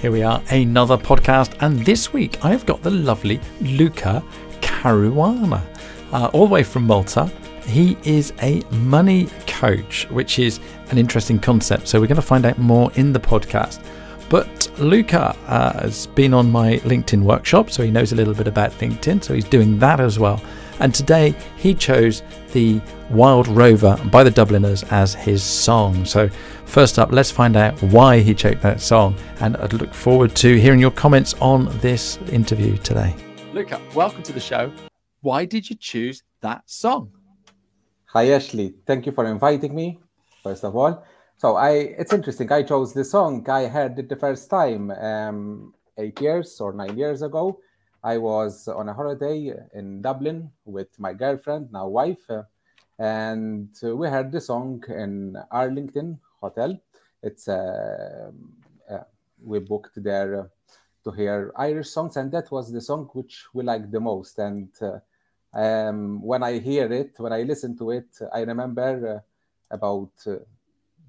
Here we are, another podcast, and this week I've got the lovely Luca Caruana, uh, all the way from Malta. He is a money coach, which is an interesting concept. So we're going to find out more in the podcast. But Luca uh, has been on my LinkedIn workshop, so he knows a little bit about LinkedIn. So he's doing that as well. And today he chose the Wild Rover by the Dubliners as his song. So, first up, let's find out why he chose that song. And I'd look forward to hearing your comments on this interview today. Luca, welcome to the show. Why did you choose that song? Hi, Ashley. Thank you for inviting me, first of all. So, I it's interesting. I chose the song. I heard it the first time um, eight years or nine years ago I was on a holiday in Dublin with my girlfriend, now wife, uh, and we heard the song in Arlington Hotel. It's uh, uh, we booked there to hear Irish songs, and that was the song which we liked the most. And uh, um, when I hear it, when I listen to it, I remember uh, about uh,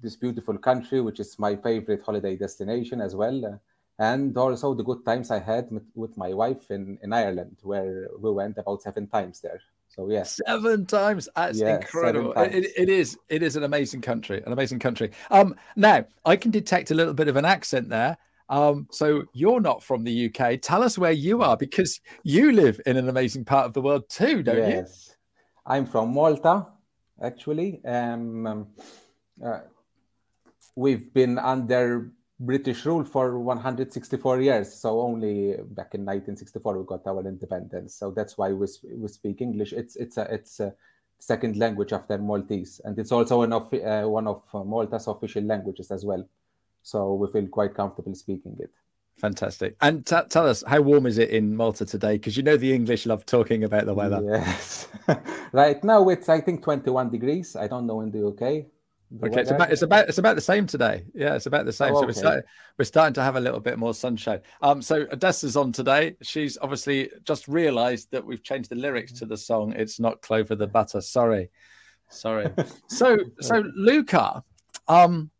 this beautiful country, which is my favorite holiday destination as well and also the good times I had with my wife in, in Ireland, where we went about seven times there. So yes, seven times. That's yeah, incredible. It, it is. It is an amazing country. An amazing country. Um, now I can detect a little bit of an accent there. Um, so you're not from the UK. Tell us where you are because you live in an amazing part of the world too, don't yes. you? Yes, I'm from Malta, actually. Um, uh, we've been under British rule for 164 years. So only back in 1964 we got our independence. So that's why we, we speak English. It's it's a it's a second language after Maltese, and it's also one of uh, one of Malta's official languages as well. So we feel quite comfortable speaking it. Fantastic. And t- tell us, how warm is it in Malta today? Because you know the English love talking about the weather. Yes. right now it's I think 21 degrees. I don't know in the UK. Okay, it's about it's about it's about the same today. Yeah, it's about the same. Oh, okay. So we're starting, we're starting to have a little bit more sunshine. Um, so Odessa's on today. She's obviously just realised that we've changed the lyrics to the song. It's not Clover the butter. Sorry, sorry. so so Luca, um,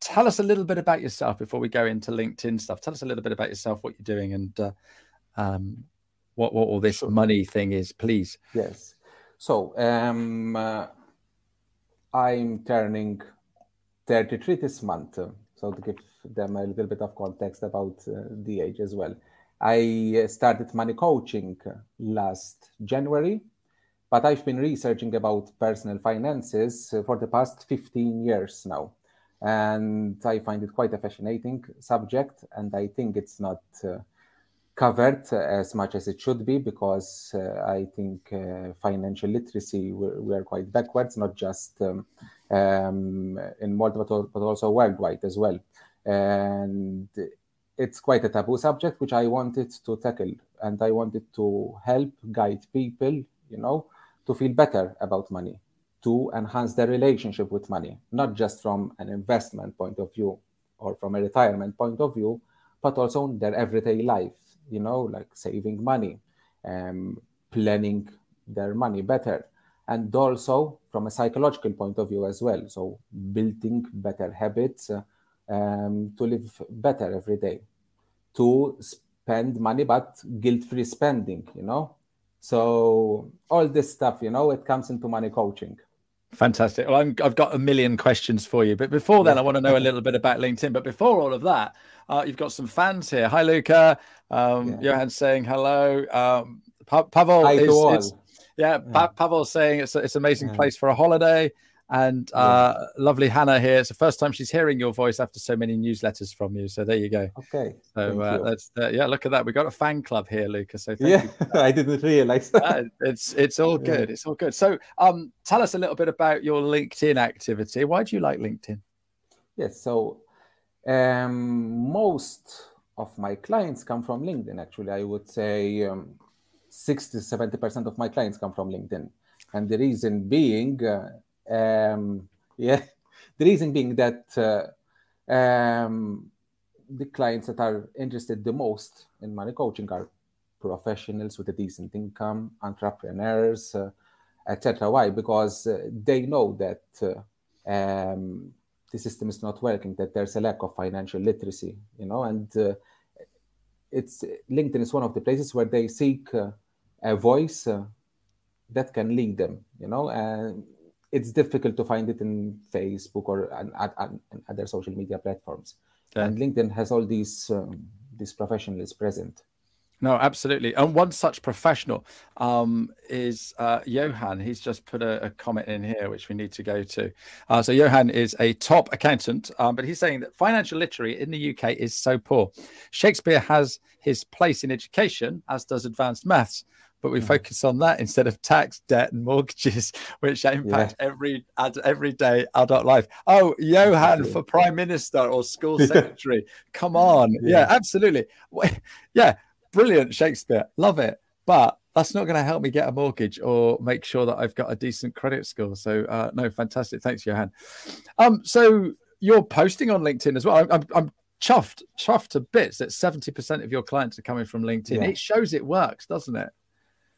tell us a little bit about yourself before we go into LinkedIn stuff. Tell us a little bit about yourself, what you're doing, and uh, um, what what all this sure. money thing is, please. Yes. So um. Uh I'm turning 33 this month. So to give them a little bit of context about uh, the age as well. I started money coaching last January, but I've been researching about personal finances for the past 15 years now. And I find it quite a fascinating subject, and I think it's not uh, covered as much as it should be because uh, I think uh, financial literacy we're, we're, quite backwards, not just um, um, in Malta but, but also worldwide as well. And it's quite a taboo subject which I wanted to tackle, and I wanted to help guide people, you know, to feel better about money, to enhance their relationship with money, not just from an investment point of view or from a retirement point of view, but also in their everyday life you know, like saving money, um, planning their money better, and also from a psychological point of view as well. So building better habits uh, um, to live better every day, to spend money but guilt-free spending, you know. So all this stuff, you know, it comes into money coaching. Fantastic. Well, i have got a million questions for you, but before then, I want to know a little bit about LinkedIn. But before all of that, uh, you've got some fans here. Hi, Luca. Um, yeah. Johan saying hello. Um, pa- Pavel Hi is, yeah, yeah. Pa- Pavel saying it's a, it's an amazing yeah. place for a holiday. And uh, yeah. lovely Hannah here. It's the first time she's hearing your voice after so many newsletters from you. So there you go. Okay. So uh, that's uh, yeah. Look at that. We got a fan club here, Lucas. So yeah, I didn't realize. That. it's it's all good. Yeah. It's all good. So um, tell us a little bit about your LinkedIn activity. Why do you like LinkedIn? Yes. So um, most of my clients come from LinkedIn. Actually, I would say um, 60 70 percent of my clients come from LinkedIn, and the reason being. Uh, um, yeah, the reason being that uh, um, the clients that are interested the most in money coaching are professionals with a decent income, entrepreneurs, uh, etc. Why? Because uh, they know that uh, um, the system is not working, that there's a lack of financial literacy, you know, and uh, it's LinkedIn is one of the places where they seek uh, a voice uh, that can lead them, you know, and it's difficult to find it in Facebook or and, and, and other social media platforms. Yeah. And LinkedIn has all these um, these professionals present. No, absolutely. And one such professional um, is uh, Johan. He's just put a, a, comment in here, which we need to go to. Uh, so, Johan is a top accountant, um, but he's saying that financial literacy in the UK is so poor. Shakespeare has his place in education, as does advanced maths, but we mm. focus on that instead of tax, debt, and mortgages, which impact yeah. every everyday adult life. Oh, Johan for prime minister or school secretary. Come on, yeah, yeah absolutely. Yeah, brilliant Shakespeare, love it. But that's not going to help me get a mortgage or make sure that I've got a decent credit score. So uh, no, fantastic. Thanks, Johan. Um, so you're posting on LinkedIn as well. I'm, I'm chuffed, chuffed to bits that 70% of your clients are coming from LinkedIn. Yeah. It shows it works, doesn't it?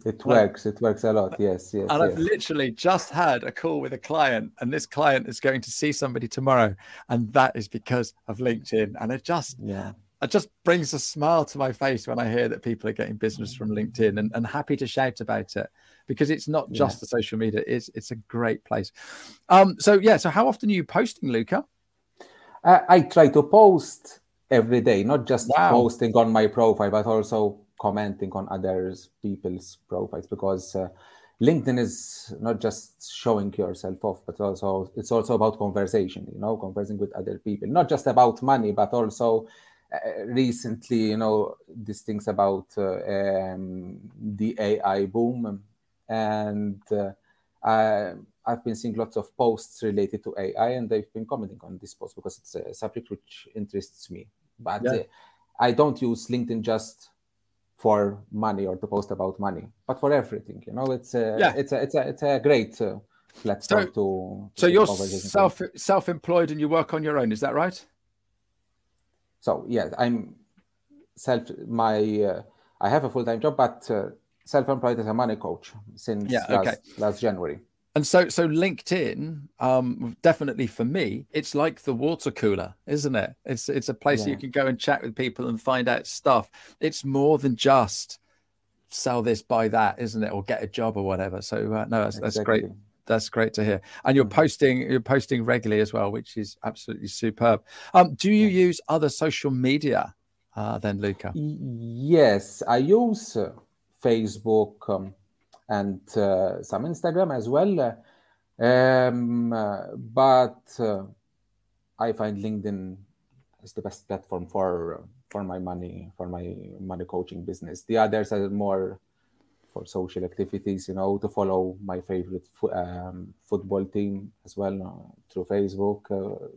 It works. It works a lot. Yes, yes. And yes. I've literally just had a call with a client, and this client is going to see somebody tomorrow, and that is because of LinkedIn. And it just, yeah, it just brings a smile to my face when I hear that people are getting business from LinkedIn and, and happy to shout about it because it's not just yeah. the social media, it's it's a great place. Um, so yeah, so how often are you posting, Luca? Uh, I try to post every day, not just wow. posting on my profile, but also commenting on other people's profiles because uh, LinkedIn is not just showing yourself off, but also it's also about conversation. You know, conversing with other people, not just about money, but also uh, recently, you know, these things about uh, um, the AI boom, and uh, I, I've been seeing lots of posts related to AI, and they've been commenting on this post because it's a subject which interests me. But yeah. I don't use LinkedIn just for money or to post about money, but for everything. You know, it's a, yeah. it's a, it's a, it's a great uh, platform so, to, to. So you're self self-employed and you work on your own. Is that right? So yes, I'm self. My uh, I have a full time job, but uh, self-employed as a money coach since yeah, okay. last, last January. And so, so LinkedIn, um, definitely for me, it's like the water cooler, isn't it? It's it's a place yeah. you can go and chat with people and find out stuff. It's more than just sell this, buy that, isn't it, or get a job or whatever. So uh, no, that's, exactly. that's great that's great to hear. And you're posting you're posting regularly as well, which is absolutely superb. Um, do you use other social media uh, then, Luca? Yes, I use uh, Facebook um, and uh, some Instagram as well. Um, but uh, I find LinkedIn is the best platform for for my money for my money coaching business. The others are more for social activities, you know, to follow my favorite fo- um, football team as well uh, through Facebook. Uh,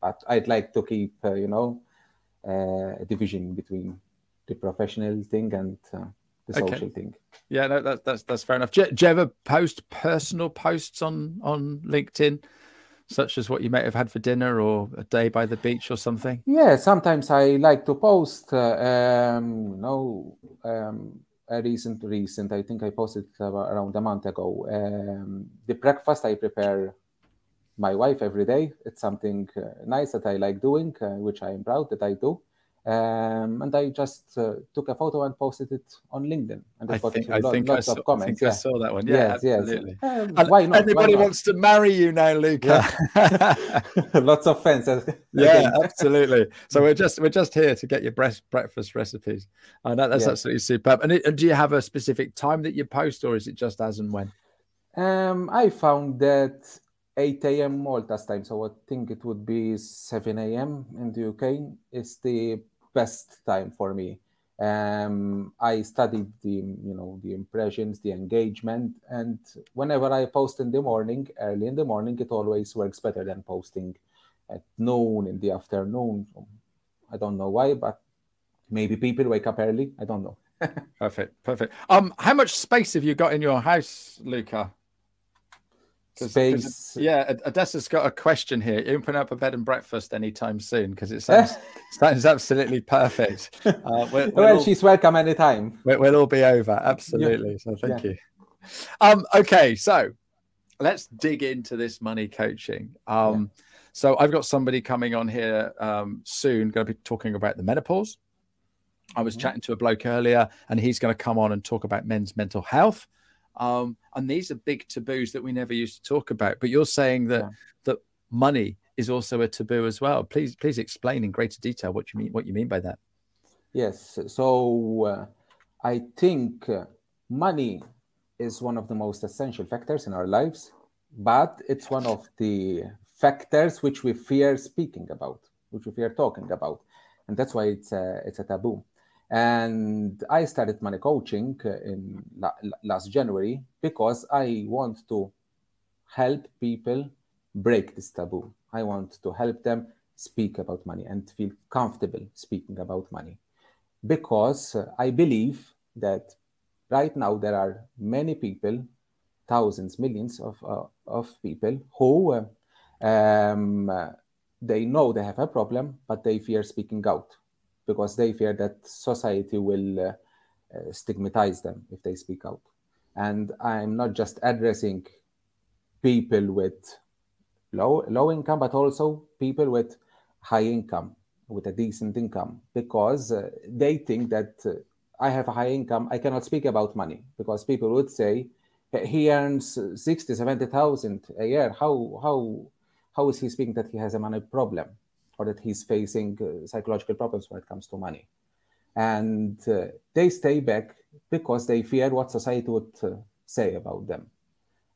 but I'd like to keep, uh, you know, uh, a division between the professional thing and the okay. social thing. Yeah, no, that, that's that's fair enough. Do, do, you ever post personal posts on on LinkedIn? Such as what you might have had for dinner or a day by the beach or something? Yeah, sometimes I like to post, uh, um, you know, um, a recent recent i think i posted around a month ago um, the breakfast i prepare my wife every day it's something uh, nice that i like doing uh, which i am proud that i do um, and I just uh, took a photo and posted it on LinkedIn, and I think, I think lots I saw, of comments. I yeah. I saw that one. Yeah, yes, absolutely. Yes. Um, why not? Anybody why wants to marry you now, Luca? Yeah. lots of fans. yeah, absolutely. So we're just we're just here to get your breast, breakfast recipes, and that, that's absolutely superb. And, it, and do you have a specific time that you post, or is it just as and when? Um, I found that 8 a.m. Malta's time, so I think it would be 7 a.m. in the UK. Is the best time for me. Um, I studied the you know the impressions, the engagement, and whenever I post in the morning, early in the morning, it always works better than posting at noon in the afternoon. I don't know why, but maybe people wake up early. I don't know. perfect, perfect. Um, how much space have you got in your house, Luca? Space. yeah, Odessa's got a question here. You open up a bed and breakfast anytime soon because it sounds sounds absolutely perfect. Uh, we're, well, all, she's welcome anytime. We'll, we'll all be over. Absolutely. Yeah. So thank yeah. you. Um, okay, so let's dig into this money coaching. Um, yeah. So I've got somebody coming on here um, soon, going to be talking about the menopause. I was mm-hmm. chatting to a bloke earlier, and he's going to come on and talk about men's mental health. Um, and these are big taboos that we never used to talk about. But you're saying that yeah. that money is also a taboo as well. Please, please explain in greater detail what you mean. What you mean by that? Yes. So uh, I think uh, money is one of the most essential factors in our lives, but it's one of the factors which we fear speaking about, which we fear talking about, and that's why it's a, it's a taboo. And I started money coaching in last January because I want to help people break this taboo. I want to help them speak about money and feel comfortable speaking about money because I believe that right now there are many people, thousands, millions of, uh, of people who uh, um, they know they have a problem, but they fear speaking out because they fear that society will uh, stigmatize them if they speak out. And I'm not just addressing people with low low income, but also people with high income, with a decent income, because uh, they think that uh, I have a high income, I cannot speak about money because people would say he earns 60, 70,000 a year. How how how is he speaking that he has a money problem? Or that he's facing uh, psychological problems when it comes to money. And uh, they stay back because they fear what society would uh, say about them.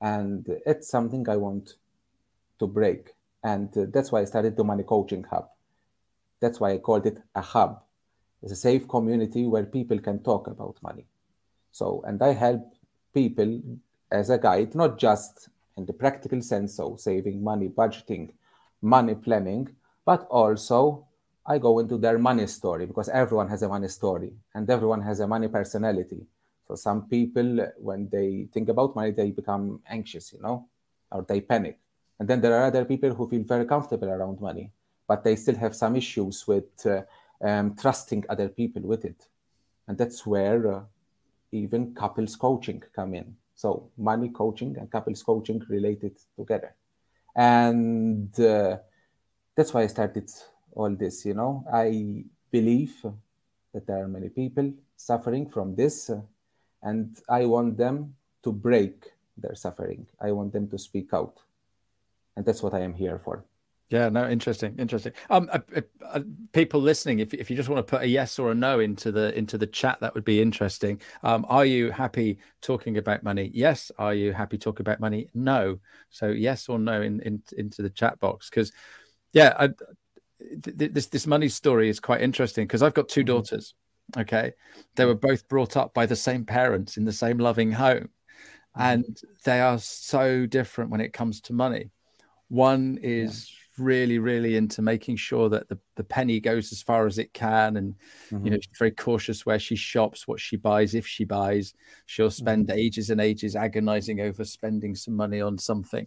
And it's something I want to break. And uh, that's why I started the Money Coaching Hub. That's why I called it a hub. It's a safe community where people can talk about money. So, and I help people as a guide, not just in the practical sense, so saving money, budgeting, money planning, but also I go into their money story because everyone has a money story and everyone has a money personality. So some people, when they think about money, they become anxious, you know, or they panic. And then there are other people who feel very comfortable around money, but they still have some issues with uh, um, trusting other people with it. And that's where uh, even couples coaching come in. So money coaching and couples coaching related together. And uh, that's why I started all this. You know, I believe that there are many people suffering from this, and I want them to break their suffering. I want them to speak out, and that's what I am here for. Yeah, no, interesting, interesting. Um, uh, uh, uh, people listening, if if you just want to put a yes or a no into the into the chat, that would be interesting. Um, are you happy talking about money? Yes. Are you happy talking about money? No. So yes or no in, in into the chat box because yeah, I, th- this this money story is quite interesting because I've got 2 mm-hmm. daughters. Okay, they were both brought up by the same parents in the same loving home, mm-hmm. and they are so different when it comes to money. One is yeah. really, really into making sure that the, the penny goes as far as it can, and mm-hmm. you know mm-hmm. she's very cautious where she shops, what she buys, if she buys. She'll spend mm-hmm. ages and ages agonizing over spending some money on something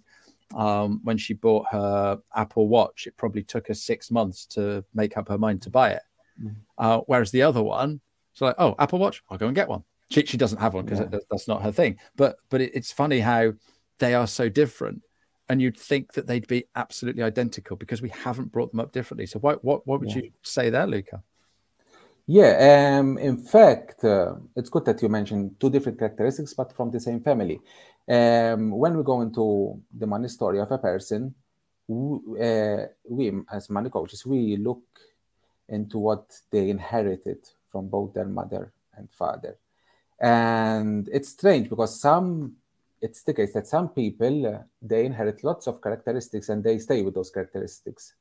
um, when she bought her Apple Watch, it probably took her six months to make up her mind to buy it. Mm. Uh, whereas the other one, she's like, "Oh, Apple Watch, I'll go and get one." She, she doesn't have one because yeah. that's not her thing. But but it, it's funny how they are so different, and you'd think that they'd be absolutely identical because we haven't brought them up differently. So what what what would yeah. you say there, Luca? Yeah, um, in fact, uh, it's good that you mentioned two different characteristics, but from the same family. Um, when we go into the money story of a person, we, uh, we, as money coaches, we look into what they inherited from both their mother and father. And it's strange because some, it's the case that some people, uh, they inherit lots of characteristics and they stay with those characteristics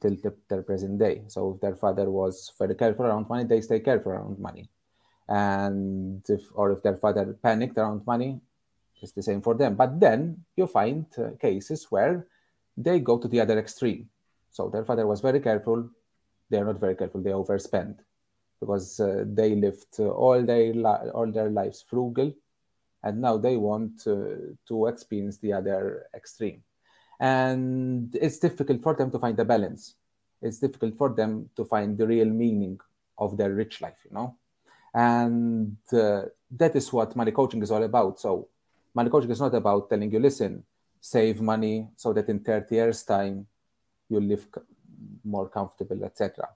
till the, their present day. So if their father was very careful around money, they stay careful around money. And if, or if their father panicked around money, it's the same for them. But then you find uh, cases where they go to the other extreme. So their father was very careful. They are not very careful. They overspend because uh, they lived uh, all their li- all their lives frugal, and now they want uh, to experience the other extreme. And it's difficult for them to find the balance. It's difficult for them to find the real meaning of their rich life, you know. And uh, that is what money coaching is all about. So money coaching is not about telling you, listen, save money so that in 30 years' time you live more comfortable, etc.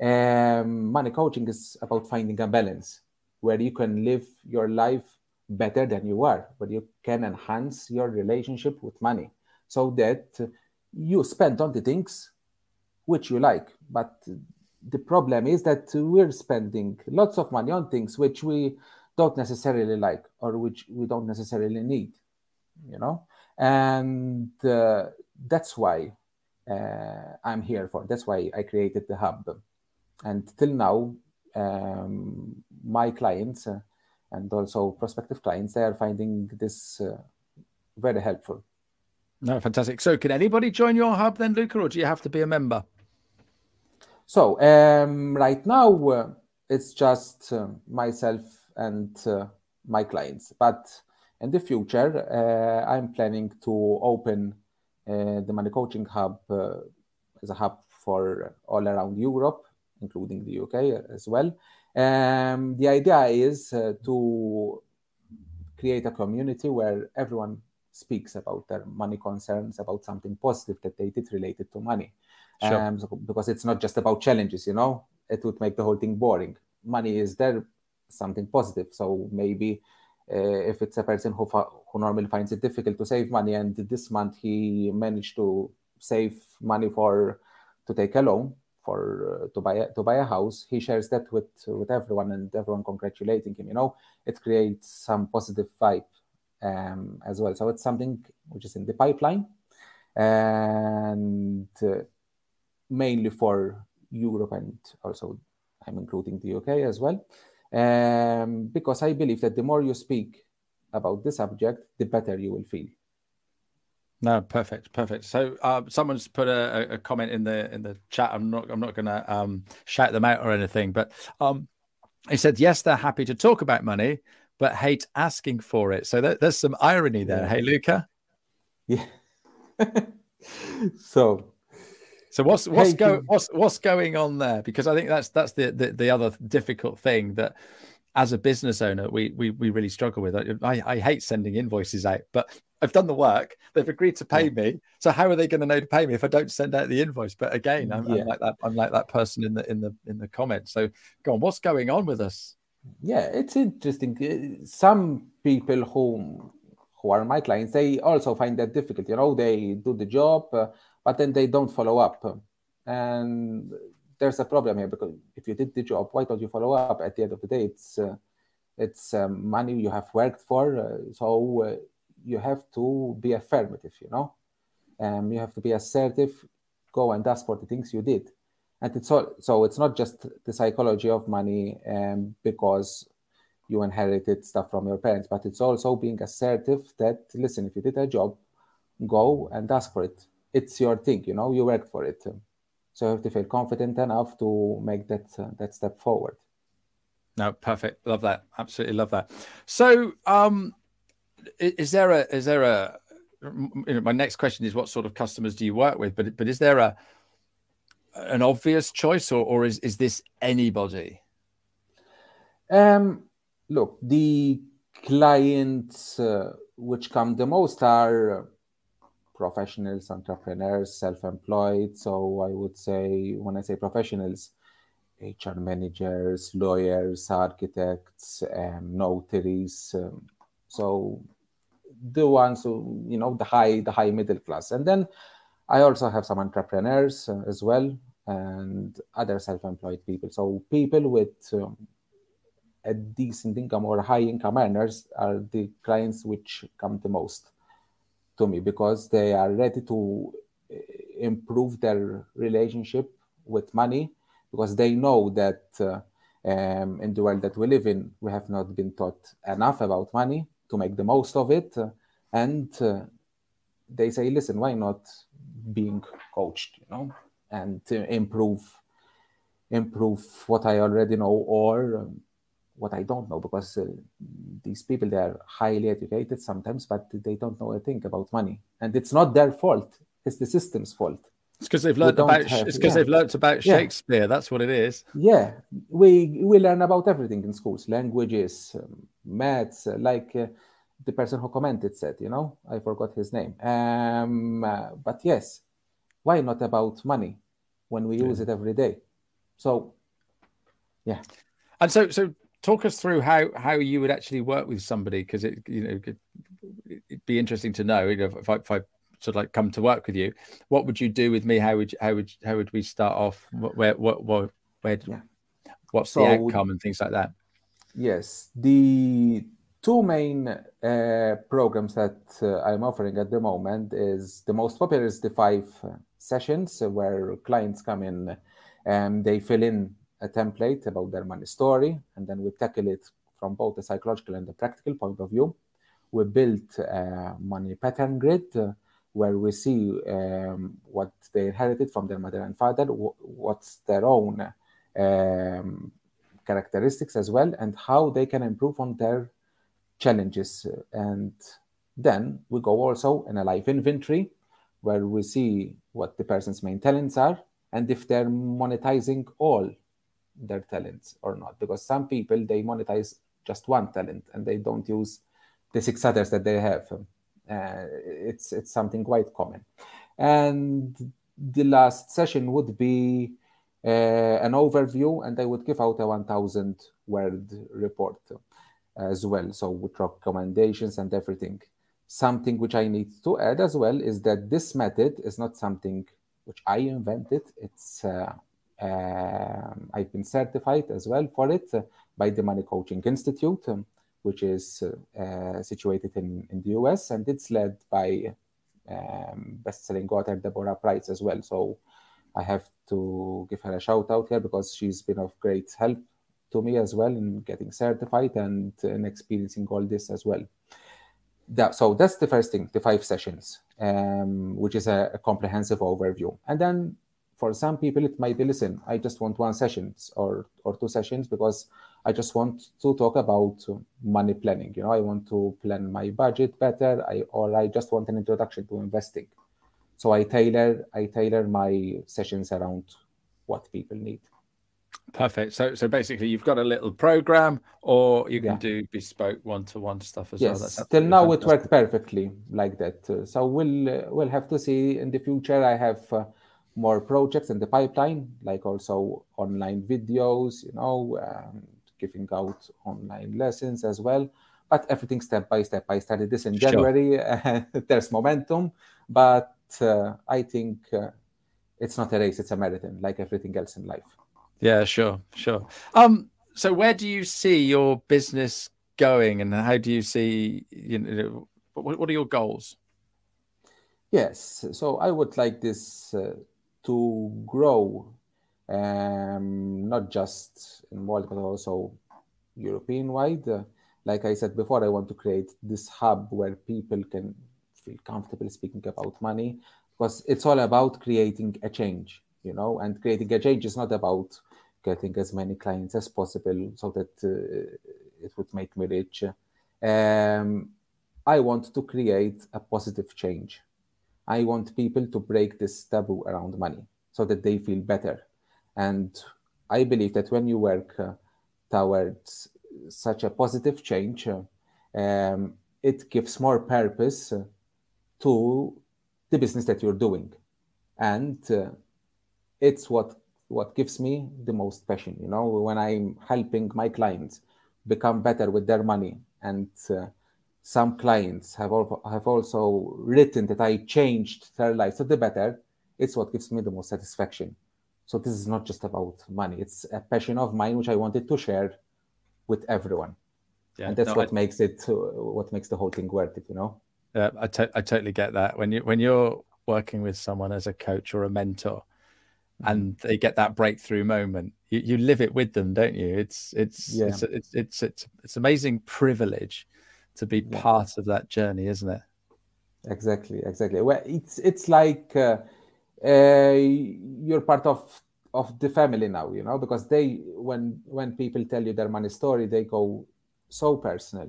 Um, money coaching is about finding a balance where you can live your life better than you are, where you can enhance your relationship with money so that you spend on the things which you like. But the problem is that we're spending lots of money on things which we don't necessarily like or which we don't necessarily need, you know? And uh, that's why uh, I'm here for. That's why I created the hub. And till now, um, my clients uh, and also prospective clients, they are finding this uh, very helpful. No, fantastic. So, can anybody join your hub then, Luca, or do you have to be a member? So, um, right now, uh, it's just uh, myself and uh, my clients. But in the future, uh, I'm planning to open uh, the Money Coaching Hub as a hub for all around Europe, including the UK as well. Um, the idea is to create a community where everyone speaks about their money concerns, about something positive that they did related to money. Sure. Um, so, because it's not just about challenges, you know, it would make the whole thing boring. Money is there, something positive. So maybe uh, if it's a person who, who normally finds it difficult to save money, and this month he managed to save money for to take a loan for uh, to buy a, to buy a house, he shares that with with everyone, and everyone congratulating him. You know, it creates some positive vibe um, as well. So it's something which is in the pipeline and uh, mainly for Europe and also I'm including the UK as well. Um, because I believe that the more you speak about the subject, the better you will feel. No, perfect, perfect. So uh, someone's put a, a, comment in the in the chat. I'm not I'm not going to um, shout them out or anything, but um, he said yes, they're happy to talk about money, but hate asking for it. So there's some irony there. Yeah. Hey, Luca. Yeah. so, so what's what's hey, going what's what's going on there? Because I think that's that's the, the the other difficult thing that as a business owner we we we really struggle with. I, I hate sending invoices out, but I've done the work. They've agreed to pay yeah. me. So how are they going to know to pay me if I don't send out the invoice? But again, I'm, yeah. I'm like that. I'm like that person in the in the in the comments. So go on. What's going on with us? yeah it's interesting uh, some people who who are my clients they also find that difficult you know they do the job uh, but then they don't follow up. And there's a problem here because if you did the job why don't you follow up? At the end of the day it's uh, it's um, money you have worked for uh, so uh, you have to be affirmative you know? Um, you have to be assertive go and ask for the things you did. And it's all, so it's not just the psychology of money um, because you inherited stuff from your parents but it's also being assertive that listen if you did a job go and ask for it it's your thing you know you worked for it. So you have to feel confident enough to make that uh, that step forward. No perfect. Love that. Absolutely love that. So um is there a is there a you know, my next question is what sort of customers do you work with? But but is there a an obvious choice, or, or is, is this anybody? Um, look, the clients uh, which come the most are professionals, entrepreneurs, self-employed. So I would say, when I say professionals, HR managers, lawyers, architects, um, notaries. Um, so the ones who you know the high the high middle class, and then I also have some entrepreneurs uh, as well and other self-employed people. So people with um, a decent income or high income earners are the clients which come the most to me because they are ready to uh, improve their relationship with money because they know that uh, um, in the world that we live in, we have not been taught enough about money to make the most of it. Uh, and uh, they say, listen, why not being coached, you know, and to improve improve what I already know or um, what I don't know because uh, these people they are highly educated sometimes, but they don't know a thing about money, and it's not their fault; it's the system's fault. It's because they've learned about have, it's because yeah. they've learned about Shakespeare. Yeah. That's what it is. Yeah, we we learn about everything in schools, languages, um, maths, uh, like. Uh, the person who commented said, you know, I forgot his name. Um, uh, but yes, why not about money when we use it every day? So, yeah. And so, so talk us through how how you would actually work with somebody because it you know it'd be interesting to know you know if I, if I sort of like come to work with you what would you do with me? How would you, how would how would we start off? Where what what where yeah. what's so, the outcome and things like that? Yes. The two main uh, programs that uh, i'm offering at the moment is the most popular is the five sessions where clients come in and they fill in a template about their money story, and then we tackle it from both the psychological and the practical point of view. We built a money pattern grid uh, where we see um, what they inherited from their mother and father, what's their own um, characteristics as well, and how they can improve on their challenges. And then we go also in a life inventory where we see what the person's main talents are and if they're monetizing all their talents or not. Because some people they monetize just one talent and they don't use the six others that they have. Uh, it's it's something quite common. And the last session would be uh, an overview and i would give out a 1000 word report as well. So with recommendations and everything. Something which i need to add as well is that this method is not something which i invented. It's uh, um, I've been certified as well for it uh, by the Money Coaching Institute, um, which is uh, situated in, in the US, and it's led by um, best-selling author Deborah Price as well. So I have to give her a shout out here because she's been of great help to me as well in getting certified and in experiencing all this as well. That, so that's the first thing, the five sessions, um, which is a, a, comprehensive overview. And then for some people it might be listen i just want one sessions or or two sessions because i just want to talk about money planning. You know i want to plan my budget better. I or i just want an introduction to investing. So i tailor i tailor my sessions around what people need. Perfect. So so basically you've got a little program or you can yeah. do bespoke one-to-one stuff as yes. well yes. Till now fantastic. it worked perfectly like that. So we'll uh, we'll have to see in the future. I have uh, more projects in the pipeline, like also online videos, you know, um, giving out online lessons as well. But everything step by step. I started this in January. Sure. there's momentum, but uh, I think uh, it's not a race; it's a marathon, like everything else in life. Yeah, sure, sure. Um, so where do you see your business going, and how do you see you know what, what are your goals? Yes, so I would like this uh, to grow, um, not just in world but also European wide. Like I said before, I want to create this hub where people can feel comfortable speaking about money because it's all about creating a change, you know, and creating a change is not about getting as many clients as possible so that uh, it would make me rich. Um, I want to create a positive change I want people to break this taboo around money so that they feel better. And I believe that when you work uh, towards such a positive change, uh, um, it gives more purpose uh, to the business that you're doing. And uh, it's what what gives me the most passion you know when i'm helping my clients become better with their money and uh, some clients have, al- have also written that I changed their lives for the better. It's what gives me the most satisfaction. So this is not just about money. It's a passion of mine which I wanted to share with everyone. Yeah, and that's no, what I, makes it uh, what makes the whole thing worth it, you know. Yeah, I, to- I totally get that. When you when you're working with someone as a coach or a mentor, mm-hmm. and they get that breakthrough moment, you, you live it with them, don't you? It's it's yeah. it's, it's it's it's it's amazing privilege to be yeah. part of that journey, isn't it? Exactly, exactly. Well, it's it's like uh, uh, you're part of of the family now, you know, because they when when people tell you their money story, they go so personal,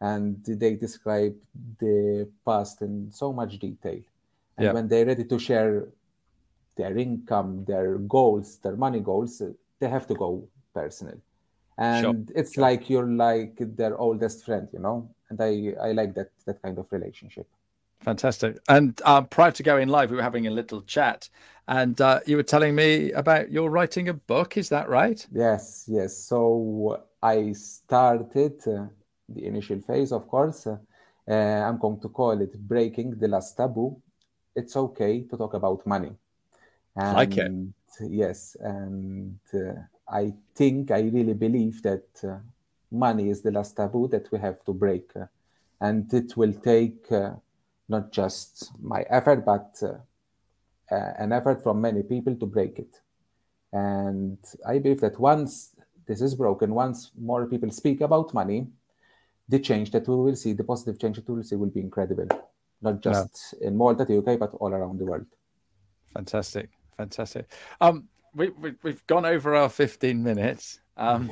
and they describe the past in so much detail. And yeah. when they're ready to share their income, their goals, their money goals, they have to go personal and sure. it's sure. like you're like their oldest friend you know and i i like that that kind of relationship Fantastic. And uh, prior to going live, we were having a little chat, and uh, you were telling me about your writing a book. Is that right? Yes, yes. So I started uh, the initial phase, of course. Uh, I'm going to call it Breaking the Last Taboo. It's okay to talk about money. And like it. Yes. And uh, I think, I really believe that uh, money is the last taboo that we have to break. Uh, and it will take uh, not just my effort, but an effort from many people to break it. And I believe that once this is broken, once more people speak about money, the change that we will see, the positive change that we will see, will be incredible, not just yeah. in Malta, the UK, but all around the world. Fantastic, fantastic. Um, we, we have gone over our fifteen minutes. Um,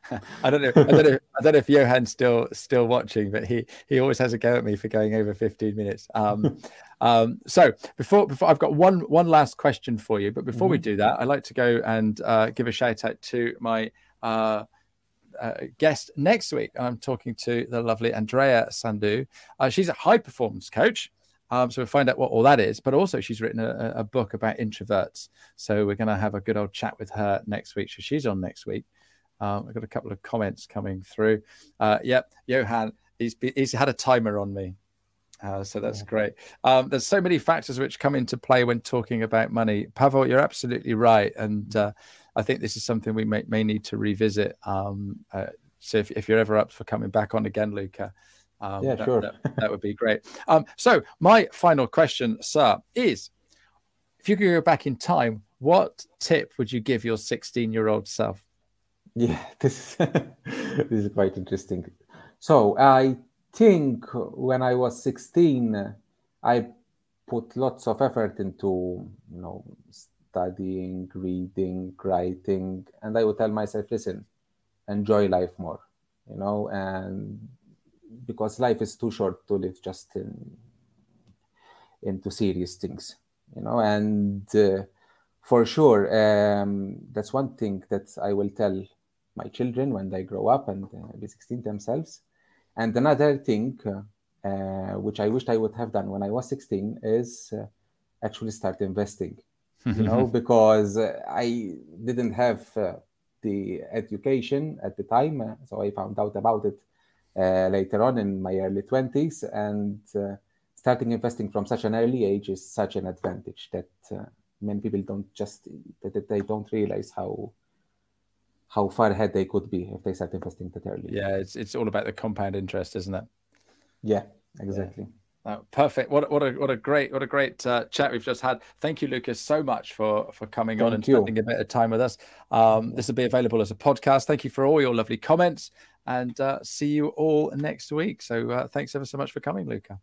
I don't know. I don't know. I don't know if Johan's still still watching, but he he always has a go at me for going over fifteen minutes. Um, um, so before before I've got one one last question for you, but before mm-hmm. we do that, I'd like to go and uh, give a shout out to my uh, uh, guest next week. I'm talking to the lovely Andrea Sandu. Uh, she's a high performance coach. Um, so we'll find out what all that is. But also, she's written a, a book about introverts. So we're going to have a good old chat with her next week. So she's on next week. Um, I've got a couple of comments coming through. Uh, yep, Johan, he's, he's had a timer on me. Uh, so that's yeah. great. Um, there's so many factors which come into play when talking about money. Pavel, you're absolutely right. And uh, I think this is something we may, may need to revisit. Um, uh, so if, if, you're ever up for coming back on again, Luca, um, yeah, that, sure. that, that, would be great. Um, so my final question, sir, is if you could go back in time, what tip would you give your 16 year old self? Yeah, this, this is quite interesting. So I think when I was 16, I put lots of effort into, you know, studying, reading, writing, and I would tell myself, listen, enjoy life more, you know, and because life is too short to live just in into serious things, you know, and uh, for sure, um, that's one thing that I will tell my children when they grow up and uh, be 16 themselves. And another thing, uh, uh, which I wished I would have done when I was 16, is uh, actually start investing you know, because uh, I didn't have uh, the education at the time. Uh, so I found out about it later on in my early 20s. And uh, starting investing from such an early age is such an advantage that uh, many people don't just, that they don't realize how how far ahead they could be if they start investing that early. Yeah, it's, it's all about the compound interest, isn't it? Yeah, exactly. Yeah. Oh, perfect. What what a what a great what a great uh, chat we've just had. Thank you, Lucas, so much for for coming Thank on and you. spending a bit of time with us. Um, this will be available as a podcast. Thank you for all your lovely comments, and uh, see you all next week. So uh, thanks ever so much for coming, Luca.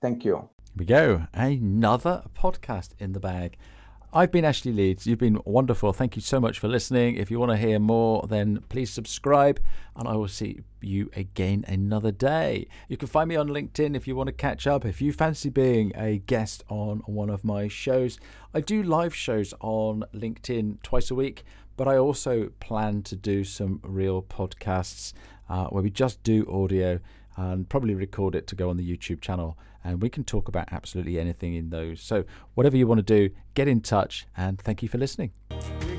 Thank you. Here we go. Another podcast in the bag. I've been Ashley Leeds. You've been wonderful. Thank you so much for listening. If you want to hear more, then please subscribe, and I will see you again another day. You can find me on LinkedIn if you want to catch up. If you fancy being a guest on one of my shows, I do live shows on LinkedIn twice a week, but I also plan to do some real podcasts uh, where we just do audio and probably record it to go on the YouTube channel. And we can talk about absolutely anything in those. So, whatever you want to do, get in touch. And thank you for listening. You